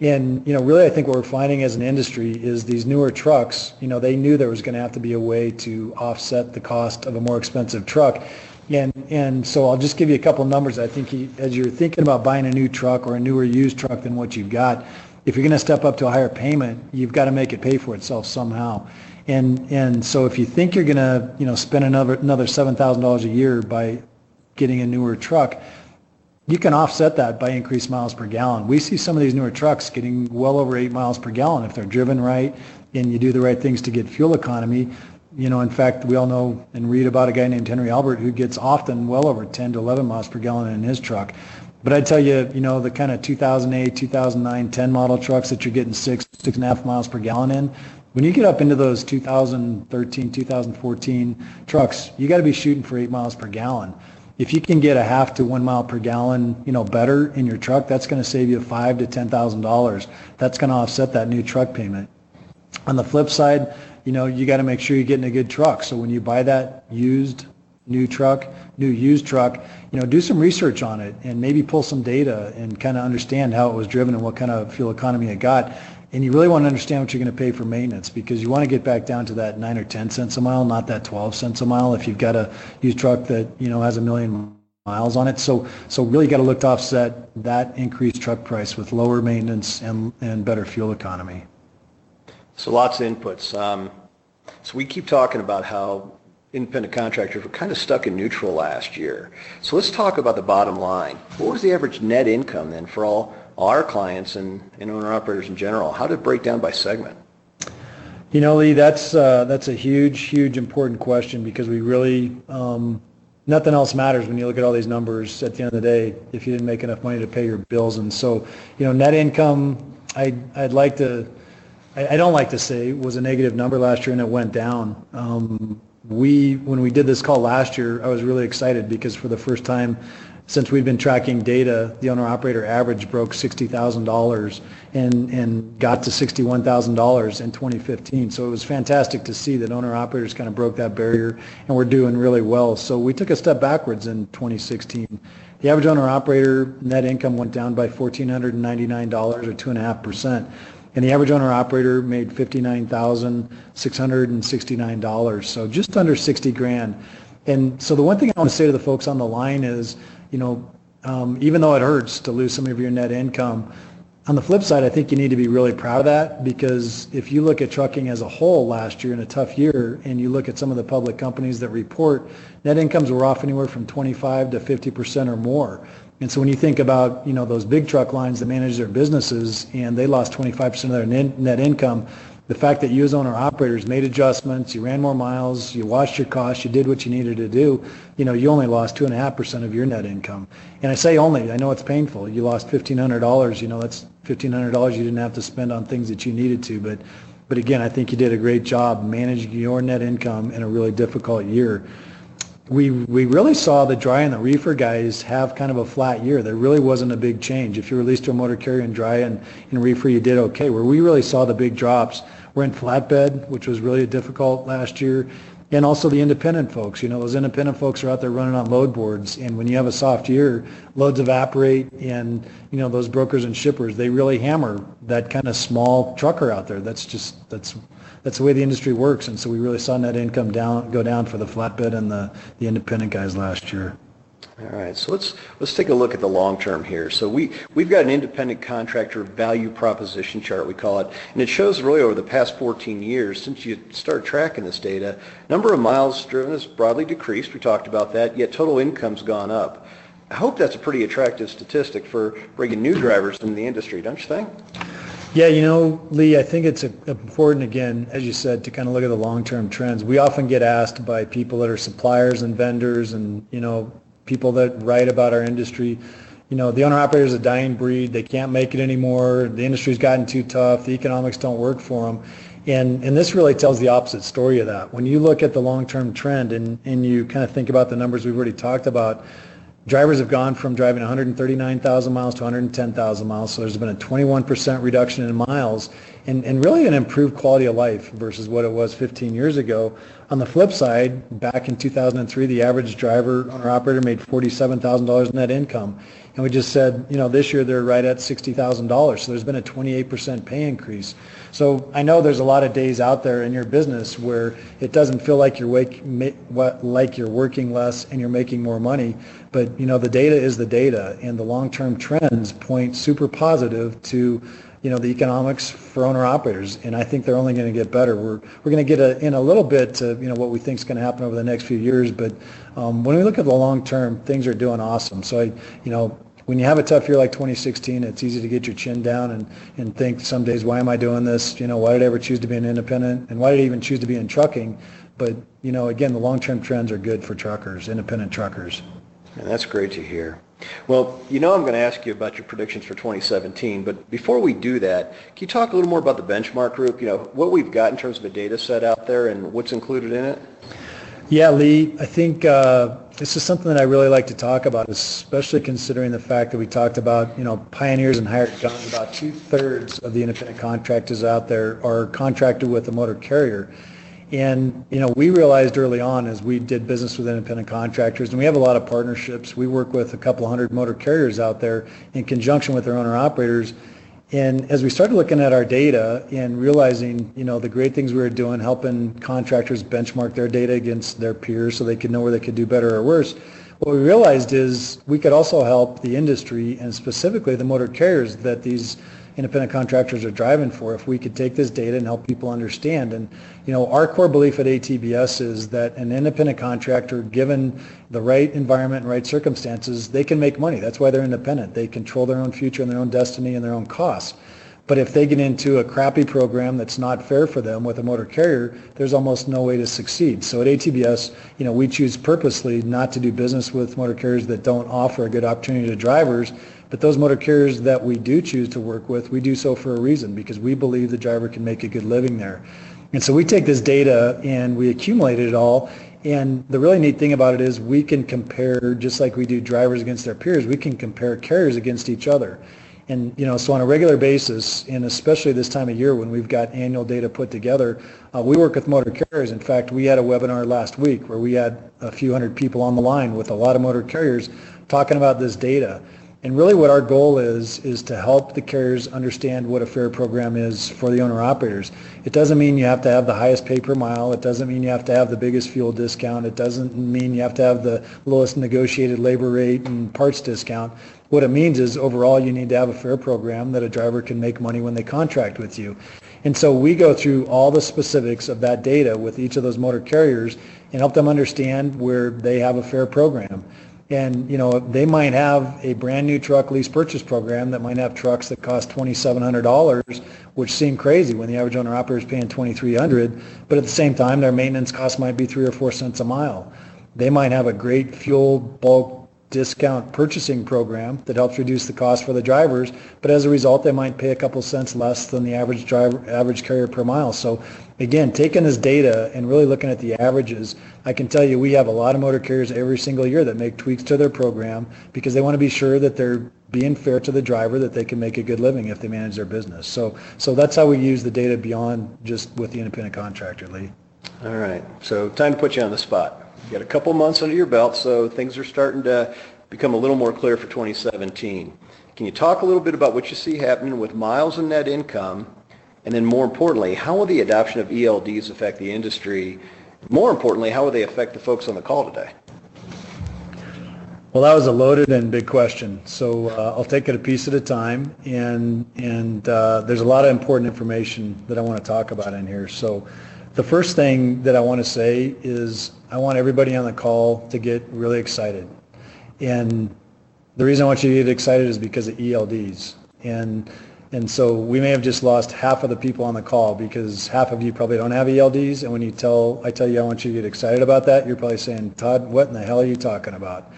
And, you know, really I think what we're finding as an industry is these newer trucks, you know, they knew there was going to have to be a way to offset the cost of a more expensive truck. And, and so I'll just give you a couple numbers. I think he, as you're thinking about buying a new truck or a newer used truck than what you've got, if you're going to step up to a higher payment, you've got to make it pay for itself somehow. And, and so if you think you're going to, you know, spend another, another $7,000 a year by getting a newer truck, you can offset that by increased miles per gallon. We see some of these newer trucks getting well over eight miles per gallon if they're driven right and you do the right things to get fuel economy. You know, in fact, we all know and read about a guy named Henry Albert who gets often well over 10 to 11 miles per gallon in his truck. But I tell you, you know, the kind of 2008, 2009, 10 model trucks that you're getting six, six and a half miles per gallon in, when you get up into those 2013, 2014 trucks, you got to be shooting for eight miles per gallon if you can get a half to one mile per gallon, you know, better in your truck, that's going to save you five to ten thousand dollars. That's going to offset that new truck payment. On the flip side, you know, you got to make sure you're getting a good truck. So when you buy that used new truck, new used truck, you know, do some research on it and maybe pull some data and kind of understand how it was driven and what kind of fuel economy it got and you really want to understand what you're going to pay for maintenance because you want to get back down to that nine or ten cents a mile, not that twelve cents a mile. If you've got a used truck that you know has a million miles on it, so so really got to look to offset that increased truck price with lower maintenance and and better fuel economy. So lots of inputs. Um, so we keep talking about how independent contractors were kind of stuck in neutral last year. So let's talk about the bottom line. What was the average net income then for all our clients and, and owner-operators in general? How did it break down by segment? You know, Lee, that's uh, that's a huge, huge important question because we really, um, nothing else matters when you look at all these numbers at the end of the day if you didn't make enough money to pay your bills. And so, you know, net income, I, I'd like to, I, don't like to say was a negative number last year and it went down. Um, we, when we did this call last year, I was really excited because for the first time since we've been tracking data, the owner-operator average broke $60,000 and, and got to $61,000 in 2015. So it was fantastic to see that owner-operators kind of broke that barrier and we're doing really well. So we took a step backwards in 2016. The average owner-operator net income went down by $1,499 or 2.5%. And the average owner-operator made $59,669, so just under 60 grand. And so the one thing I want to say to the folks on the line is, you know, um, even though it hurts to lose some of your net income, on the flip side, I think you need to be really proud of that because if you look at trucking as a whole last year in a tough year and you look at some of the public companies that report, net incomes were off anywhere from 25 to 50 percent or more. And so when you think about, you know, those big truck lines that manage their businesses and they lost 25 percent of their net income, the fact that you as owner operators made adjustments, you ran more miles, you watched your costs, you did what you needed to do, you know, you only lost two and a half percent of your net income. And I say only, I know it's painful. You lost fifteen hundred dollars, you know, that's fifteen hundred dollars you didn't have to spend on things that you needed to. But but again, I think you did a great job managing your net income in a really difficult year. We we really saw the dry and the reefer guys have kind of a flat year. There really wasn't a big change. If you were leased to a motor carrier and dry and, and reefer, you did okay. Where we really saw the big drops we're in flatbed, which was really difficult last year. And also the independent folks. You know, those independent folks are out there running on load boards. And when you have a soft year, loads evaporate and, you know, those brokers and shippers, they really hammer that kind of small trucker out there. That's just, that's, that's the way the industry works. And so we really saw net income down, go down for the flatbed and the, the independent guys last year. All right, so let's let's take a look at the long term here. So we we've got an independent contractor value proposition chart we call it, and it shows really over the past 14 years since you started tracking this data, number of miles driven has broadly decreased. We talked about that, yet total income's gone up. I hope that's a pretty attractive statistic for bringing new drivers into the industry, don't you think? Yeah, you know, Lee, I think it's important, again, as you said, to kind of look at the long-term trends. We often get asked by people that are suppliers and vendors and, you know, people that write about our industry. You know, the owner-operator is a dying breed. They can't make it anymore. The industry's gotten too tough. The economics don't work for them. And, and this really tells the opposite story of that. When you look at the long-term trend and, and you kind of think about the numbers we've already talked about, drivers have gone from driving 139,000 miles to 110,000 miles. So there's been a 21% reduction in miles and, and really an improved quality of life versus what it was 15 years ago. On the flip side, back in 2003, the average driver owner operator made $47,000 in net income. And we just said, you know, this year they're right at $60,000. So there's been a 28% pay increase. So I know there's a lot of days out there in your business where it doesn't feel like you're wake, like you're working less and you're making more money. But, you know, the data is the data and the long-term trends point super positive to you know the economics for owner operators, and I think they're only going to get better. We're we're going to get a, in a little bit to you know what we think is going to happen over the next few years, but um, when we look at the long term, things are doing awesome. So I, you know, when you have a tough year like 2016, it's easy to get your chin down and, and think some days, why am I doing this? You know, why did I ever choose to be an independent? And why did I even choose to be in trucking? But, you know, again, the long-term trends are good for truckers, independent truckers. And that's great to hear. Well, you know I'm going to ask you about your predictions for 2017, but before we do that, can you talk a little more about the benchmark group, you know, what we've got in terms of a data set out there and what's included in it? Yeah, Lee, I think uh, this is something that I really like to talk about, especially considering the fact that we talked about, you know, pioneers and hired guns. About two-thirds of the independent contractors out there are contracted with a motor carrier. And, you know, we realized early on as we did business with independent contractors, and we have a lot of partnerships. We work with a couple hundred motor carriers out there in conjunction with their owner operators. And as we started looking at our data and realizing, you know, the great things we were doing, helping contractors benchmark their data against their peers so they could know where they could do better or worse, what we realized is we could also help the industry and specifically the motor carriers that these independent contractors are driving for if we could take this data and help people understand. And, you know, our core belief at ATBS is that an independent contractor, given the right environment and right circumstances, they can make money. That's why they're independent. They control their own future and their own destiny and their own costs. But if they get into a crappy program that's not fair for them with a motor carrier, there's almost no way to succeed. So at ATBS, you know, we choose purposely not to do business with motor carriers that don't offer a good opportunity to drivers. But those motor carriers that we do choose to work with, we do so for a reason because we believe the driver can make a good living there. And so we take this data and we accumulate it all. And the really neat thing about it is we can compare, just like we do drivers against their peers, we can compare carriers against each other. And you know, so on a regular basis, and especially this time of year when we've got annual data put together, uh, we work with motor carriers. In fact, we had a webinar last week where we had a few hundred people on the line with a lot of motor carriers talking about this data. And really what our goal is, is to help the carriers understand what a fair program is for the owner-operators. It doesn't mean you have to have the highest pay per mile. It doesn't mean you have to have the biggest fuel discount. It doesn't mean you have to have the lowest negotiated labor rate and parts discount. What it means is overall you need to have a fair program that a driver can make money when they contract with you. And so we go through all the specifics of that data with each of those motor carriers and help them understand where they have a fair program. And you know they might have a brand new truck lease purchase program that might have trucks that cost twenty seven hundred dollars, which seem crazy when the average owner operator is paying twenty three hundred. But at the same time, their maintenance cost might be three or four cents a mile. They might have a great fuel bulk discount purchasing program that helps reduce the cost for the drivers, but as a result, they might pay a couple cents less than the average driver, average carrier per mile. So again, taking this data and really looking at the averages, I can tell you we have a lot of motor carriers every single year that make tweaks to their program because they want to be sure that they're being fair to the driver that they can make a good living if they manage their business. So so that's how we use the data beyond just with the independent contractor, Lee. All right. So time to put you on the spot. You got a couple months under your belt, so things are starting to become a little more clear for 2017. Can you talk a little bit about what you see happening with miles and net income? And then more importantly, how will the adoption of ELDs affect the industry? More importantly, how will they affect the folks on the call today? Well, that was a loaded and big question. So uh, I'll take it a piece at a time. And, and uh, there's a lot of important information that I want to talk about in here. So the first thing that I want to say is I want everybody on the call to get really excited. And the reason I want you to get excited is because of ELDs. And and so we may have just lost half of the people on the call because half of you probably don't have ELDs. And when you tell I tell you I want you to get excited about that, you're probably saying, Todd, what in the hell are you talking about?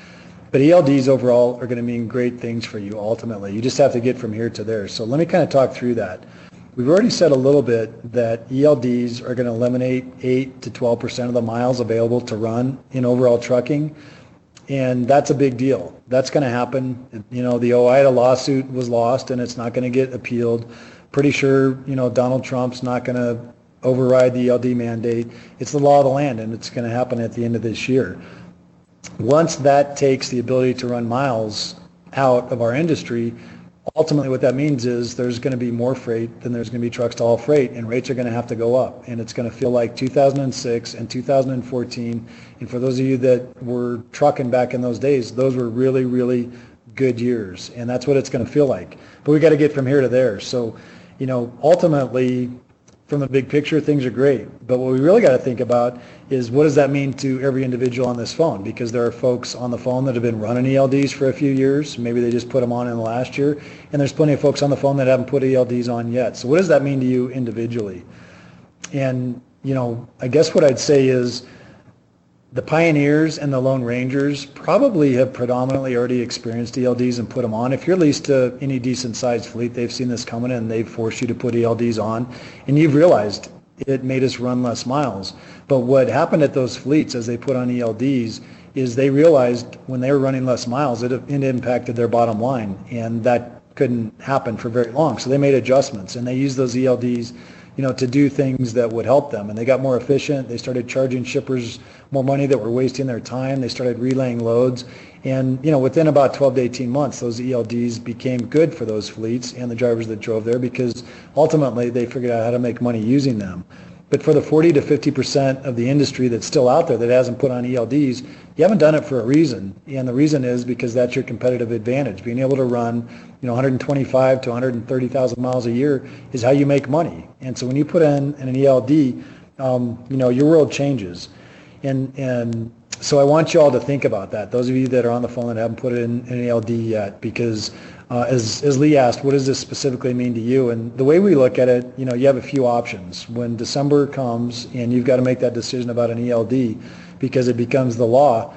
But ELDs overall are going to mean great things for you ultimately. You just have to get from here to there. So let me kind of talk through that. We've already said a little bit that ELDs are going to eliminate 8 to 12% of the miles available to run in overall trucking. And that's a big deal. That's going to happen. You know, the OOIDA lawsuit was lost and it's not going to get appealed. Pretty sure, you know, Donald Trump's not going to override the ELD mandate. It's the law of the land and it's going to happen at the end of this year. Once that takes the ability to run miles out of our industry, ultimately what that means is there's going to be more freight than there's going to be trucks to haul freight and rates are going to have to go up. And it's going to feel like 2006 and 2014 and for those of you that were trucking back in those days those were really really good years. And that's what it's going to feel like. But we got to get from here to there. So you know ultimately from the big picture, things are great. But what we really got to think about is what does that mean to every individual on this phone? Because there are folks on the phone that have been running ELDs for a few years. Maybe they just put them on in the last year. And there's plenty of folks on the phone that haven't put ELDs on yet. So what does that mean to you individually? And, you know, I guess what I'd say is the Pioneers and the Lone Rangers probably have predominantly already experienced ELDs and put them on. If you're leased to uh, any decent sized fleet, they've seen this coming and they've forced you to put ELDs on and you've realized it made us run less miles. But what happened at those fleets as they put on ELDs is they realized when they were running less miles, it, it impacted their bottom line and that couldn't happen for very long. So they made adjustments and they used those ELDs you know, to do things that would help them. And they got more efficient. They started charging shippers more money that were wasting their time. They started relaying loads. And, you know, within about 12 to 18 months, those ELDs became good for those fleets and the drivers that drove there because ultimately they figured out how to make money using them. But for the 40 to 50 percent of the industry that's still out there that hasn't put on ELDs, you haven't done it for a reason. And the reason is because that's your competitive advantage. Being able to run, you know, 125 to 130,000 miles a year is how you make money. And so when you put in an ELD, um, you know, your world changes. And and so I want you all to think about that. Those of you that are on the phone that haven't put in an ELD yet, because uh, as, as Lee asked, what does this specifically mean to you? And the way we look at it, you know, you have a few options. When December comes and you've got to make that decision about an ELD because it becomes the law,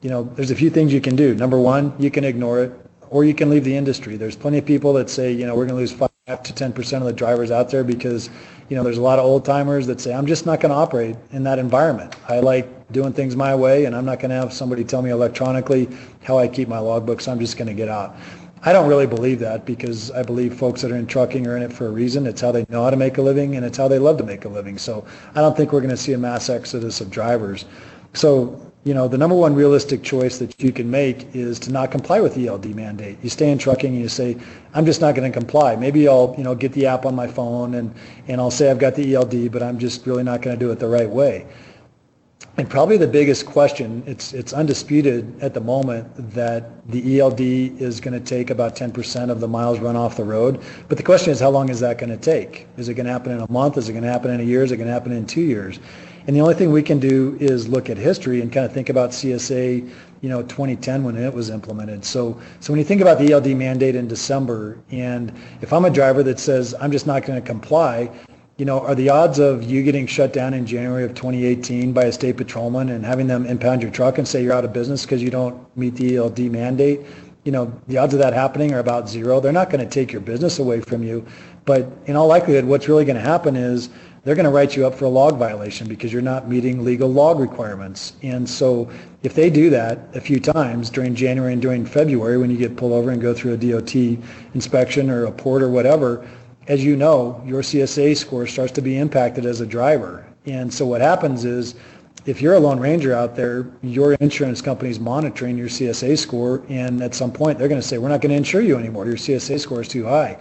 you know, there's a few things you can do. Number one, you can ignore it or you can leave the industry. There's plenty of people that say, you know, we're going to lose 5 to 10% of the drivers out there because, you know, there's a lot of old timers that say, I'm just not going to operate in that environment. I like doing things my way and I'm not going to have somebody tell me electronically how I keep my logbook, so I'm just going to get out. I don't really believe that because I believe folks that are in trucking are in it for a reason. It's how they know how to make a living and it's how they love to make a living. So I don't think we're going to see a mass exodus of drivers. So you know, the number one realistic choice that you can make is to not comply with the ELD mandate. You stay in trucking and you say, I'm just not going to comply. Maybe I'll, you know, get the app on my phone and, and I'll say I've got the ELD, but I'm just really not going to do it the right way. And probably the biggest question, it's, it's undisputed at the moment that the ELD is going to take about 10% of the miles run off the road. But the question is, how long is that going to take? Is it going to happen in a month? Is it going to happen in a year? Is it going to happen in two years? And the only thing we can do is look at history and kind of think about CSA, you know, 2010 when it was implemented. So, so when you think about the ELD mandate in December, and if I'm a driver that says I'm just not going to comply, you know, are the odds of you getting shut down in January of 2018 by a state patrolman and having them impound your truck and say you're out of business because you don't meet the ELD mandate? You know, the odds of that happening are about zero. They're not going to take your business away from you, but in all likelihood, what's really going to happen is they're going to write you up for a log violation because you're not meeting legal log requirements. And so if they do that a few times during January and during February when you get pulled over and go through a DOT inspection or a port or whatever, as you know, your CSA score starts to be impacted as a driver. And so what happens is if you're a lone ranger out there, your insurance company is monitoring your CSA score, and at some point they're going to say, we're not going to insure you anymore. Your CSA score is too high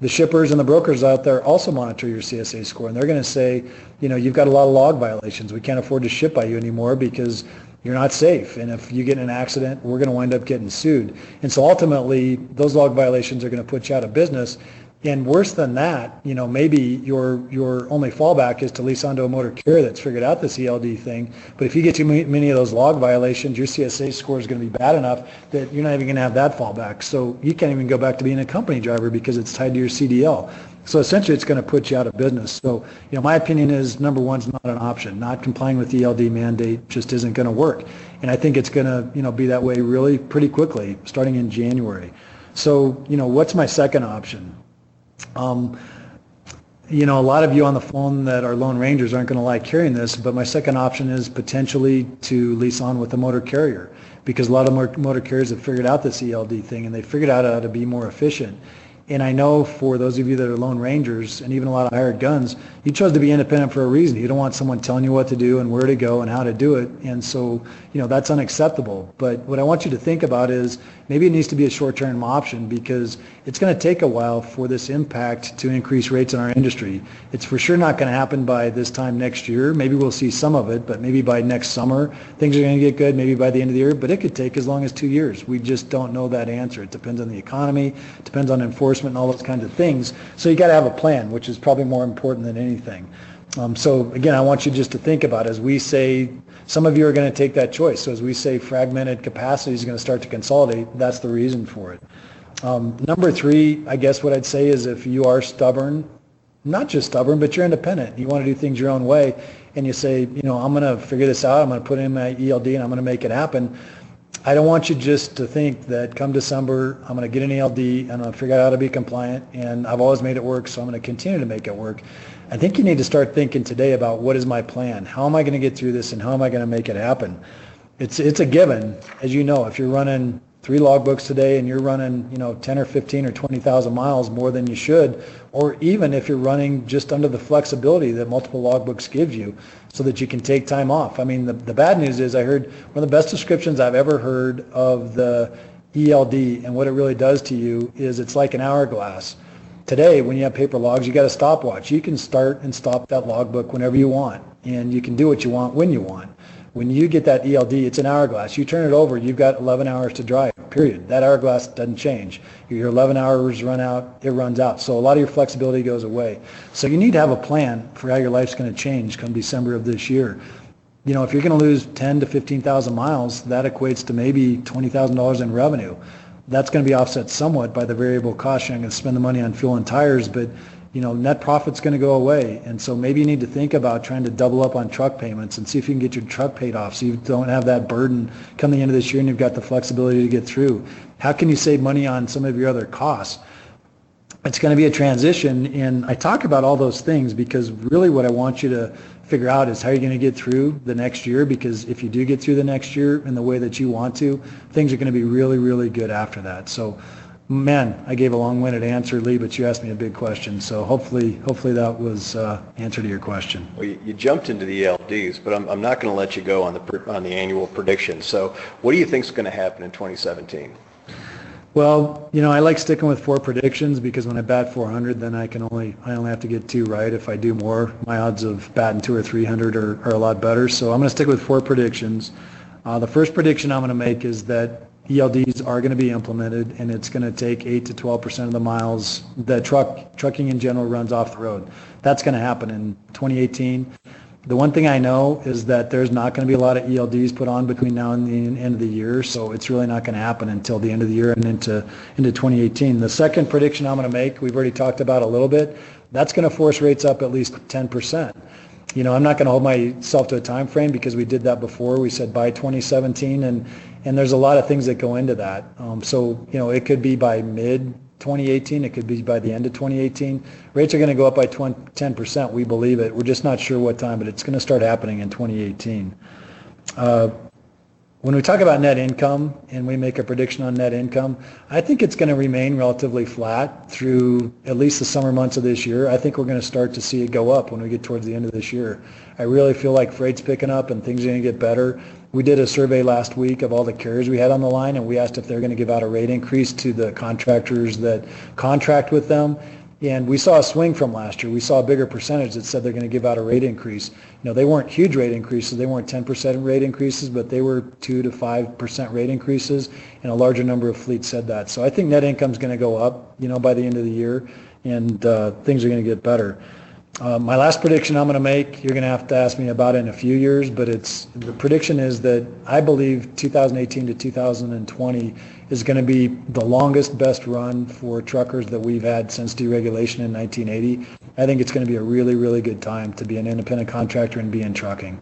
the shippers and the brokers out there also monitor your CSA score, and they're going to say, you know, you've got a lot of log violations. We can't afford to ship by you anymore because you're not safe. And if you get in an accident, we're going to wind up getting sued. And so ultimately, those log violations are going to put you out of business. And worse than that, you know, maybe your your only fallback is to lease onto a motor carrier that's figured out this ELD thing. But if you get too many of those log violations, your CSA score is going to be bad enough that you're not even going to have that fallback. So you can't even go back to being a company driver because it's tied to your CDL. So essentially, it's going to put you out of business. So, you know, my opinion is number one's not an option. Not complying with the ELD mandate just isn't going to work. And I think it's going to, you know, be that way really pretty quickly, starting in January. So, you know, what's my second option? Um, you know, a lot of you on the phone that are Lone Rangers aren't going to like hearing this, but my second option is potentially to lease on with a motor carrier because a lot of motor carriers have figured out this ELD thing and they figured out how to be more efficient. And I know for those of you that are Lone Rangers and even a lot of hired guns, you chose to be independent for a reason. You don't want someone telling you what to do and where to go and how to do it. And so, you know, that's unacceptable. But what I want you to think about is maybe it needs to be a short-term option because it's going to take a while for this impact to increase rates in our industry. It's for sure not going to happen by this time next year. Maybe we'll see some of it, but maybe by next summer things are going to get good, maybe by the end of the year, but it could take as long as two years. We just don't know that answer. It depends on the economy, depends on enforcement and all those kinds of things. So you got to have a plan, which is probably more important than anything. Um, so again, I want you just to think about as we say, some of you are going to take that choice. So as we say, fragmented capacity is going to start to consolidate. That's the reason for it. Um, number three, I guess what I'd say is if you are stubborn, not just stubborn, but you're independent. You want to do things your own way, and you say, you know, I'm going to figure this out. I'm going to put in my ELD, and I'm going to make it happen. I don't want you just to think that come December, I'm going to get an ELD, and I'm going to figure out how to be compliant, and I've always made it work, so I'm going to continue to make it work. I think you need to start thinking today about what is my plan? How am I going to get through this, and how am I going to make it happen? It's it's a given, as you know. If you're running three logbooks today and you're running, you know, 10 or 15 or 20,000 miles more than you should, or even if you're running just under the flexibility that multiple logbooks gives you so that you can take time off. I mean, the, the bad news is I heard one of the best descriptions I've ever heard of the ELD and what it really does to you is it's like an hourglass. Today, when you have paper logs, you got a stopwatch. You can start and stop that logbook whenever you want, and you can do what you want when you want. When you get that ELD, it's an hourglass. You turn it over, you've got 11 hours to drive, period. That hourglass doesn't change. Your 11 hours run out, it runs out. So a lot of your flexibility goes away. So you need to have a plan for how your life's going to change come December of this year. You know, if you're going to lose 10 to 15,000 miles, that equates to maybe $20,000 in revenue. That's going to be offset somewhat by the variable cost. I'm going to spend the money on fuel and tires, but you know, net profit's going to go away. And so maybe you need to think about trying to double up on truck payments and see if you can get your truck paid off so you don't have that burden come the end of this year and you've got the flexibility to get through. How can you save money on some of your other costs? It's going to be a transition and I talk about all those things because really what I want you to figure out is how you're going to get through the next year because if you do get through the next year in the way that you want to, things are going to be really, really good after that. So Man, I gave a long-winded answer, Lee, but you asked me a big question, so hopefully, hopefully that was uh, answer to your question. Well, you, you jumped into the ELDs, but I'm, I'm not going to let you go on the on the annual prediction. So, what do you think is going to happen in 2017? Well, you know, I like sticking with four predictions because when I bat 400, then I can only I only have to get two right. If I do more, my odds of batting two or 300 are, are a lot better. So I'm going to stick with four predictions. Uh, the first prediction I'm going to make is that ELDs are going to be implemented, and it's going to take 8 to 12 percent of the miles that truck trucking in general runs off the road. That's going to happen in 2018. The one thing I know is that there's not going to be a lot of ELDs put on between now and the end of the year, so it's really not going to happen until the end of the year and into into 2018. The second prediction I'm going to make, we've already talked about a little bit, that's going to force rates up at least 10 percent you know, I'm not going to hold myself to a time frame because we did that before. We said by 2017, and and there's a lot of things that go into that. Um, so you know, it could be by mid 2018. It could be by the end of 2018. Rates are going to go up by 20, 10%. We believe it. We're just not sure what time, but it's going to start happening in 2018. Uh, when we talk about net income and we make a prediction on net income, I think it's going to remain relatively flat through at least the summer months of this year. I think we're going to start to see it go up when we get towards the end of this year. I really feel like freight's picking up and things are going to get better. We did a survey last week of all the carriers we had on the line and we asked if they're going to give out a rate increase to the contractors that contract with them and we saw a swing from last year. We saw a bigger percentage that said they're going to give out a rate increase. You know, they weren't huge rate increases. They weren't 10% rate increases, but they were 2 to 5% rate increases, and a larger number of fleets said that. So I think net income is going to go up, you know, by the end of the year, and uh, things are going to get better. Uh, my last prediction I'm going to make, you're going to have to ask me about it in a few years, but it's the prediction is that I believe 2018 to 2020 is going to be the longest, best run for truckers that we've had since deregulation in 1980. I think it's going to be a really, really good time to be an independent contractor and be in trucking.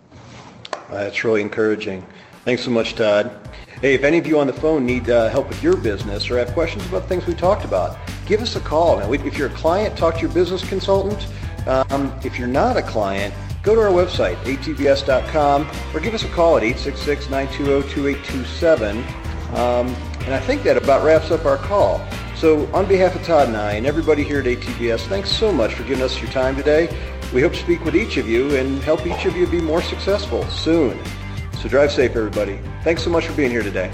That's really encouraging. Thanks so much, Todd. Hey, if any of you on the phone need uh, help with your business or have questions about things we talked about, give us a call. Now, if you're a client, talk to your business consultant. Um, if you're not a client, go to our website, atbs.com, or give us a call at 866-920-2827. Um, and I think that about wraps up our call. So on behalf of Todd and I and everybody here at ATBS, thanks so much for giving us your time today. We hope to speak with each of you and help each of you be more successful soon. So drive safe, everybody. Thanks so much for being here today.